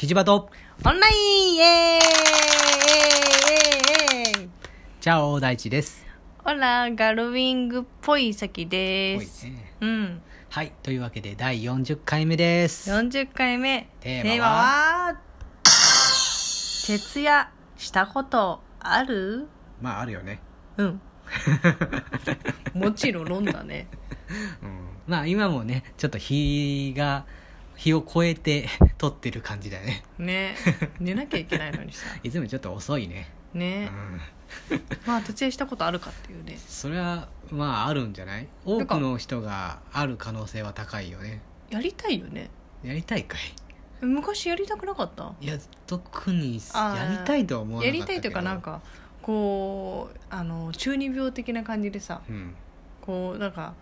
キジバト。オンラインイエーイチャオ大地です。オラガルウィングっぽい先です、多いね。うん。はいというわけで第40回目です。40回目。テーマは？は？徹夜したことある？まああるよね。うん。もちろんだね。うん。まあ今もねちょっと日が日を超えて 撮ってる感じだよね。ね。寝なきゃいけないのにさ。いつもちょっと遅いね。うね、ん。まあ徹夜したことあるかっていうね。それはまああるんじゃない？多くの人がある可能性は高いよね。やりたいよね。やりたいかい？昔やりたくなかった？いや特にやりたいとは思わなやかったけど。りたいというかなんかこうあの中二病的な感じでさうん。こうなんか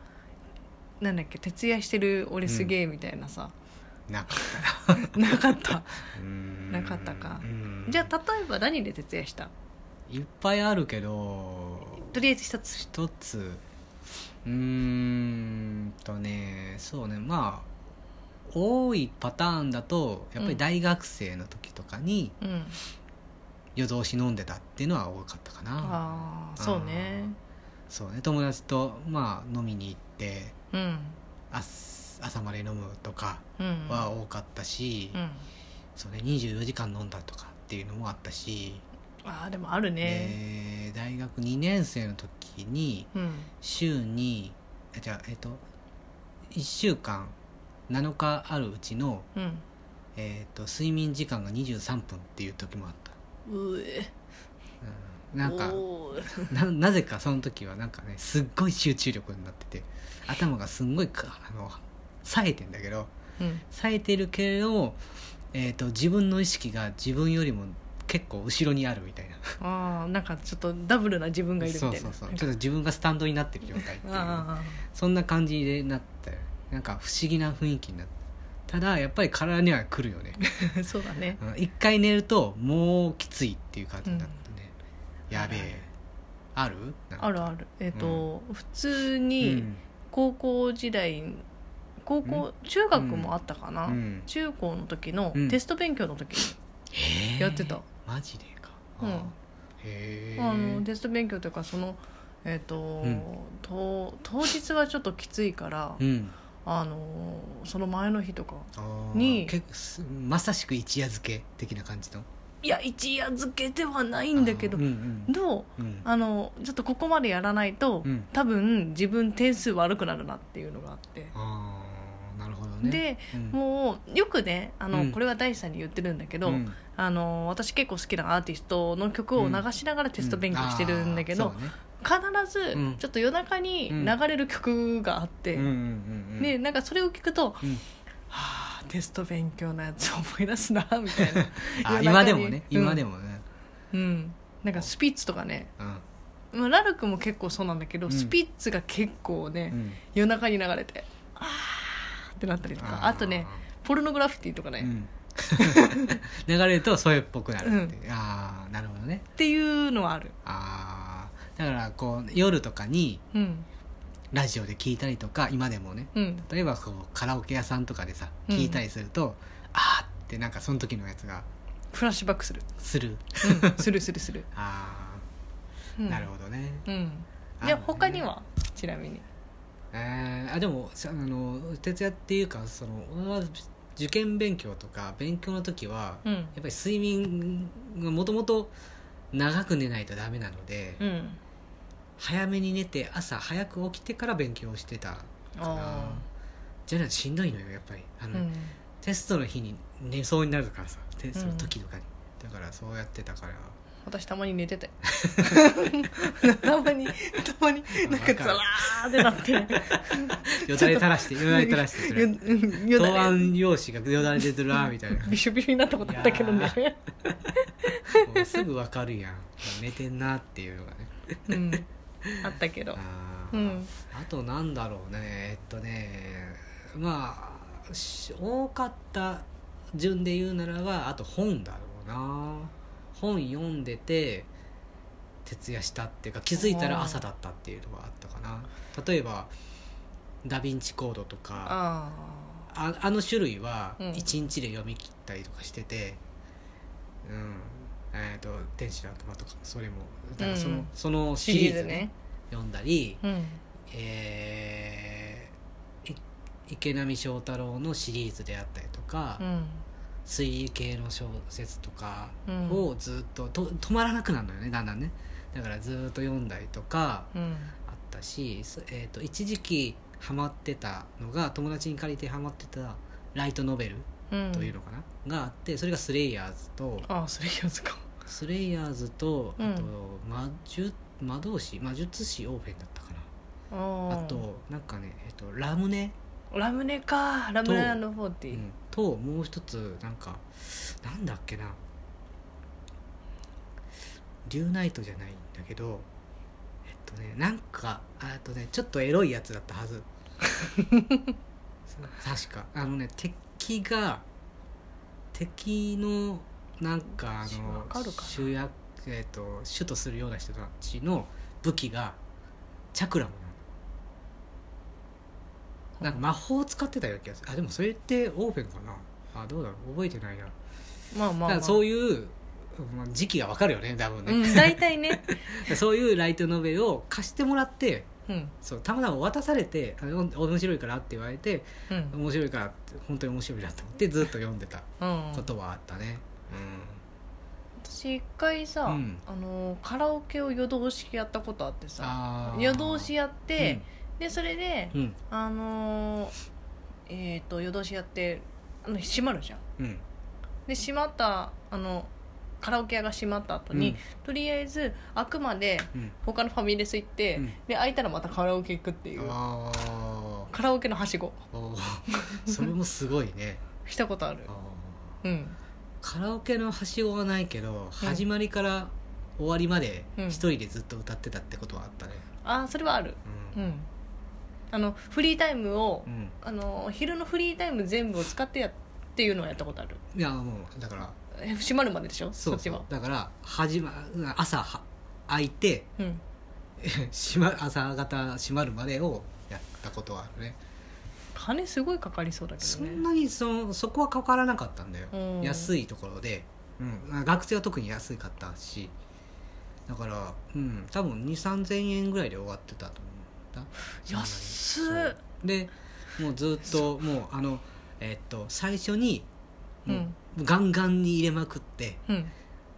なんだっけ徹夜してる俺すげえみたいなさ、なかっなかった。なかったか。うん。じゃあ例えば何で徹夜した？いっぱいあるけど。とりあえず一つ。一つうーんとねそうね。まあ多いパターンだとやっぱり大学生の時とかにうん。夜通し飲んでたっていうのは多かったかな。ああそうね。そうね。友達とまあ飲みに行ってうん。あ朝まで飲むとかうん。は多かったし、うん。そうね24時間飲んだとかっていうのもあったし、ああでもあるね。で大学2年生の時にうん。週にあじゃあえっ、と1週間7日あるうちの、うん。えー、と睡眠時間が23分っていう時もあった、うえ。うん、なんか ななぜかその時はなんかねすっごい集中力になってて頭がすんごいかあの冴えてんだけどうん。冴えてるけれども、えー、と自分の意識が自分よりも結構後ろにあるみたいな。ああなんかちょっとダブルな自分がいるみたいな。そうそうそう。ちょっと自分がスタンドになってる状態っていう。あそんな感じでなったよなんか不思議な雰囲気になったただやっぱり体には来るよね。あ そうだね。うん一回寝るともうきついっていう感じになったね、やべえ。ある？あるある。えっ、と、普通うにん。高校時代高校中学もあったかな、うん。中高の時のうん。テスト勉強の時に、やってた。マジでか、うん。あのテスト勉強というかそのえっ、と、うん。と当日はちょっときついから、うん。あのその前の日とかにまさしく一夜漬け的な感じの？いや一夜漬けではないんだけどあー。うんどう？うん。うんあのちょっとここまでやらないと、うん。多分自分点数悪くなるなっていうのがあって、あね。で、うん。もうよくねあの、うん。これは大地さんに言ってるんだけど、うん。あの私結構好きなアーティストの曲を流しながらテスト勉強してるんだけど、ね必ずうん。ちょっと夜中に流れる曲があって、でなんかそれを聞くと、うん。はあテスト勉強のやつ思い出すなみたいな。今でもねうん今でもね。うん。なんかスピッツとかね。うん。まあラルクも結構そうなんだけど、うん。スピッツが結構ね、うん。夜中に流れてってなったりとか。あとねポルノグラフィティとかね、っうん。流れるとそれっぽくなるっていう。ああなるほどね。ていうのはある。ああだからこう夜とかにうん。ラジオで聞いたりとか今でもね。うん。例えばこうカラオケ屋さんとかでさうん。聞いたりすると、あーってなんかその時のやつがフラッシュバックする、する。うん、するするする、ああ、うん、なるほどね。うん。あじゃあ他にはちなみにえーあでもさあの徹夜っていうかその受験勉強とか勉強の時は、うん。やっぱり睡眠がもともと長く寝ないとダメなので、うん。早めに寝て朝早く起きてから勉強してた。かなあじゃないとしんどいのよやっぱり。あの、ーうん。テストの日に寝そうになるからさテストの時とかに、だからそうやってたから私たまに寝てて。たまにたまになんかザラーってなって。よだれ垂らしてよだれ垂らして答れ。案用紙がよだれ出てるなみたいな。びしょびしょになったことあったけどね。もうすぐわかるやん。寝てんなっていうのがね。うん。あったけど。あー。うん。あとなんだろうね。えっとねまあし多かった順で言うならばあと本だろうな本読んでて徹夜したっていうか気づいたら朝だったっていうのがあったかな。例えば「ダ・ヴィンチ・コード」とかあああの種類はうん。1日で読み切ったりとかしててうん。えっ、と「天使の悪魔」とかもそれもだからその,、うん。そのシシリーズね。読んだり、うん。えーい池波正太郎のシリーズであったりとか、うん推理系の小説とかうん。をずっとと止まらなくなるのよねだんだんね。だからずっと読んだりとかうん。あったし、そえー、と一時期ハマってたのが友達に借りてハマってたライトノベルうん。というのかな、があってそれがスレイヤーズとあそれやつか。スレイヤーズとあうん。と魔術魔導士魔術師オーフェンだったかあなー。あとなんかね、えー、とラムネ、ラムネか。ラムネフォーティうんともう一つなんかなんだっけな。リューナイトじゃないんだけどえっとねなんかあとねちょっとエロいやつだったはず。確か。あのね敵が敵のなんかあわの主役えっと主とするような人たちの武器がチャクラムなのなんか魔法を使ってたような気がする。あでもそれってオーフェンかな？あどうだろう？覚えてないな、まあまあ、まあ、そういうまあ時期がわかるよね多分ね、うん大体ね。そういうライトノベルを貸してもらってうん。そうたまたま渡されて面白いからって言われてうん。面白いからって本当に面白いなと思ってずっと読んでたうん。ことはあったね。私一回さ、うん。あのカラオケを夜通しやったことあってさ夜通しやって、でそれで、うん。あのーえっ、と夜通しやってあの閉まるじゃん。うん。で閉まったあのカラオケ屋が閉まった後に、うん。とりあえず開くまでうん。他のファミレス行って、うん。で開いたらまたカラオケ行くっていう。あカラオケのはしご。ーおー。それもすごいね。したことある。あうん。カラオケのはしごはないけど、始まりから終わりまでうん。一人でずっと歌ってたってことはあったね。ああそれはある。ううんんあのフリータイムを、うん。あの昼のフリータイム全部を使ってやっていうのをやったことある。いやもうだからえ閉まるまででしょ？そそう。っちは？だから始ま朝は開いてうん。閉ま朝方閉まるまでをやったことはあるね。金すごいかかりそうだけそどね。んなにそそこはかからなかったんだよ、うん。安いところで、うん、学生は特に安かったし。だから、うん、多分2 3 0 0 0円ぐらいで終わってたと思うんだ安っ。でもうずっともうあのえっと最初にもうガンガンに入れまくってうん。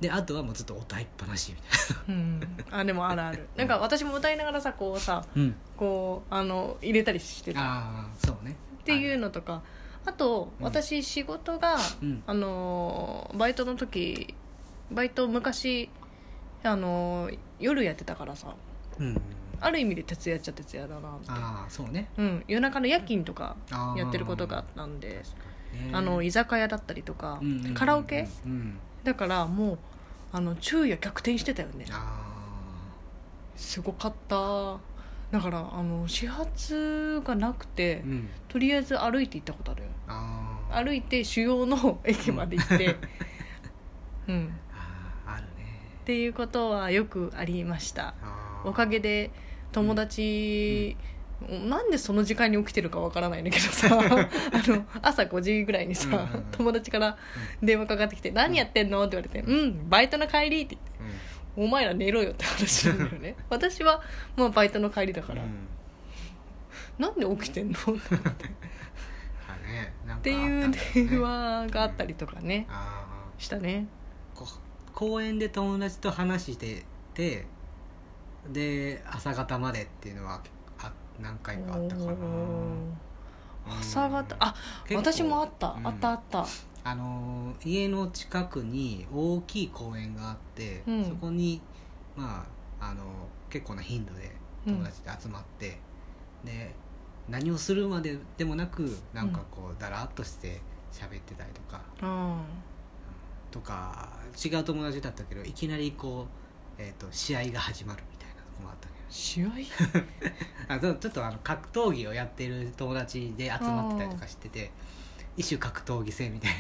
であとはもうずっと歌いっぱなしみたいうんあでもあるある。なんか私も歌いながらさこうさな、うん、こうあの入れたりしてたああそうね。っていうのとか。あとうん。私仕事が、うん。あのーバイトの時バイト昔あのー夜やってたからさ。うんある意味で徹夜っちゃ徹夜だなって。ああそうね。うん、夜中の夜勤とかあー。やってることがあったんで。確かにね。あの居酒屋だったりとか、うんうんうんカラオケ？うん。だからもうあの昼夜逆転してたよね。あすごかった。だからあの始発がなくて、あうん。とりあえず歩いて行ったことあるよ。ああ歩いて主要の駅まで行って。うん。あーあるね。っていうことはよくありました。あー。おかげで友達、なんでその時間に起きてるかわからないんだけどさあの朝5時ぐらいにさ、うんうんうん。友達から電話かかってきて「何やってんの?」って言われて「うんバイトの帰り」って言ってうん「お前ら寝ろよ」って話なんだよね。私はもうバイトの帰りだから、うんなんで起きてんの？っあねなんかていうあったんだよね。電話があったりとかねあしたね。公園で友達と話しててで朝方までっていうのはあ何回かあったかな。朝方あ私もあった、うん。あったあった。あのー家の近くに大きい公園があって、うん。そこにまああのー結構な頻度で友達で集まって、で何をするまででもなくなんかこうだらっとして喋ってたりとか、うんとか違う友達だったけどいきなりこう、えー、と試合が始まるみたいなとこもあったけど。試 合あそうちょっとあの格闘技をやってる友達で集まってたりとかしてて一種格闘技戦みたい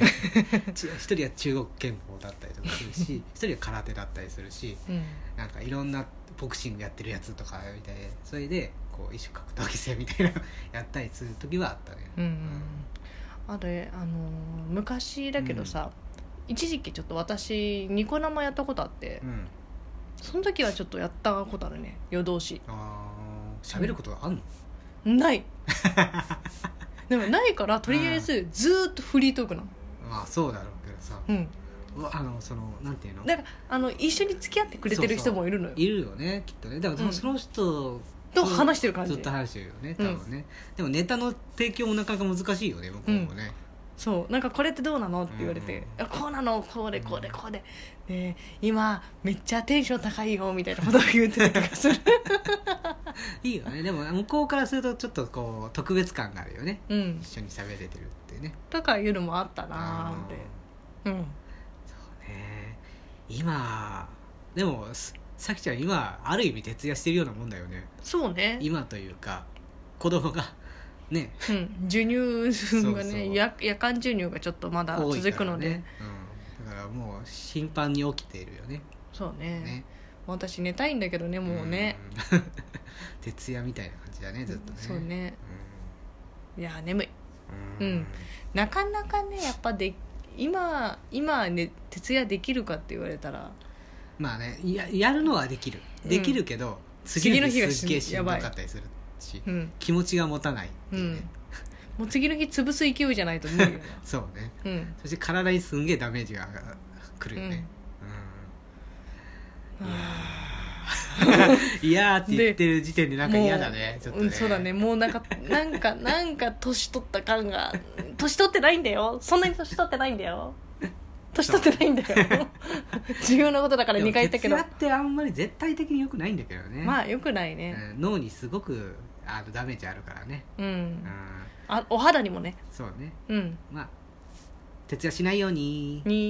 な。ち 一人は中国拳法だったりとかするし一人は空手だったりするしうん。なんかいろんなボクシングやってるやつとかみたいでそれでこう一種格闘技戦みたいなの やったりする時はあったね。うんうんあれあのー昔だけどさ、一時期ちょっと私ニコ生やったことあってうんその時はちょっとやったことあるね。夜通し。ああ喋ることがあんの、ない。でもないからとりあえずずーっとフリートークなの。まあそうだろうけどさ。うん。あのそのなんていうの？だからあの一緒に付き合ってくれてる人もいるのよ。いるよねきっとね。でもその,、うんその人と話してる感じ。ずっと話してるよね多分ね、でもネタの提供もなかなか難しいよね向こうもね、そうなんかこれってどうなのって言われて、うんあこうなのこうでこうでこうで。で今めっちゃテンション高いよみたいなことを言ってた気がする。いいよね。でも向こうからするとちょっとこう特別感があるよね。うん。一緒に喋れてるっていうね。とかいうのもあったなーって。うん。ね。今でもすさきちゃん今ある意味徹夜してるようなもんだよね。そうね。今というか子供がね。うん、授乳がね夜夜間授乳がちょっとまだ続くので、ね、うん、だからもう頻繁に起きているよね。そうね。ね。私寝たいんだけどねもうね、うん。徹夜みたいな感じだねずっとね。そうね。いや眠い。うん、うん。なかなかねやっぱで今今ね徹夜できるかって言われたら。まあねややるのはできる。うん。できるけど、次の日がすっげえしんどかやばいったりするしうん。気持ちが持たないっていうね、もう次の日潰す勢いじゃないと無理よ そうね。なうん。そして体にすんげえダメージがくるよね、うん。いやーって言ってる時点でなんか嫌だね。ちょっとね、うん、そうだね。もうなんかなんかなんか年取った感が年取ってないんだよ。そんなに年取ってないんだよ。年取ってないんだよ。重要なことだから2回言ったけど。徹夜ってあんまり絶対的に良くないんだけどね。まあよくないね。うん脳にすごくあのダメージあるからね。うん、うん。あお肌にもね。そうね。うん。まあ徹夜しないように。に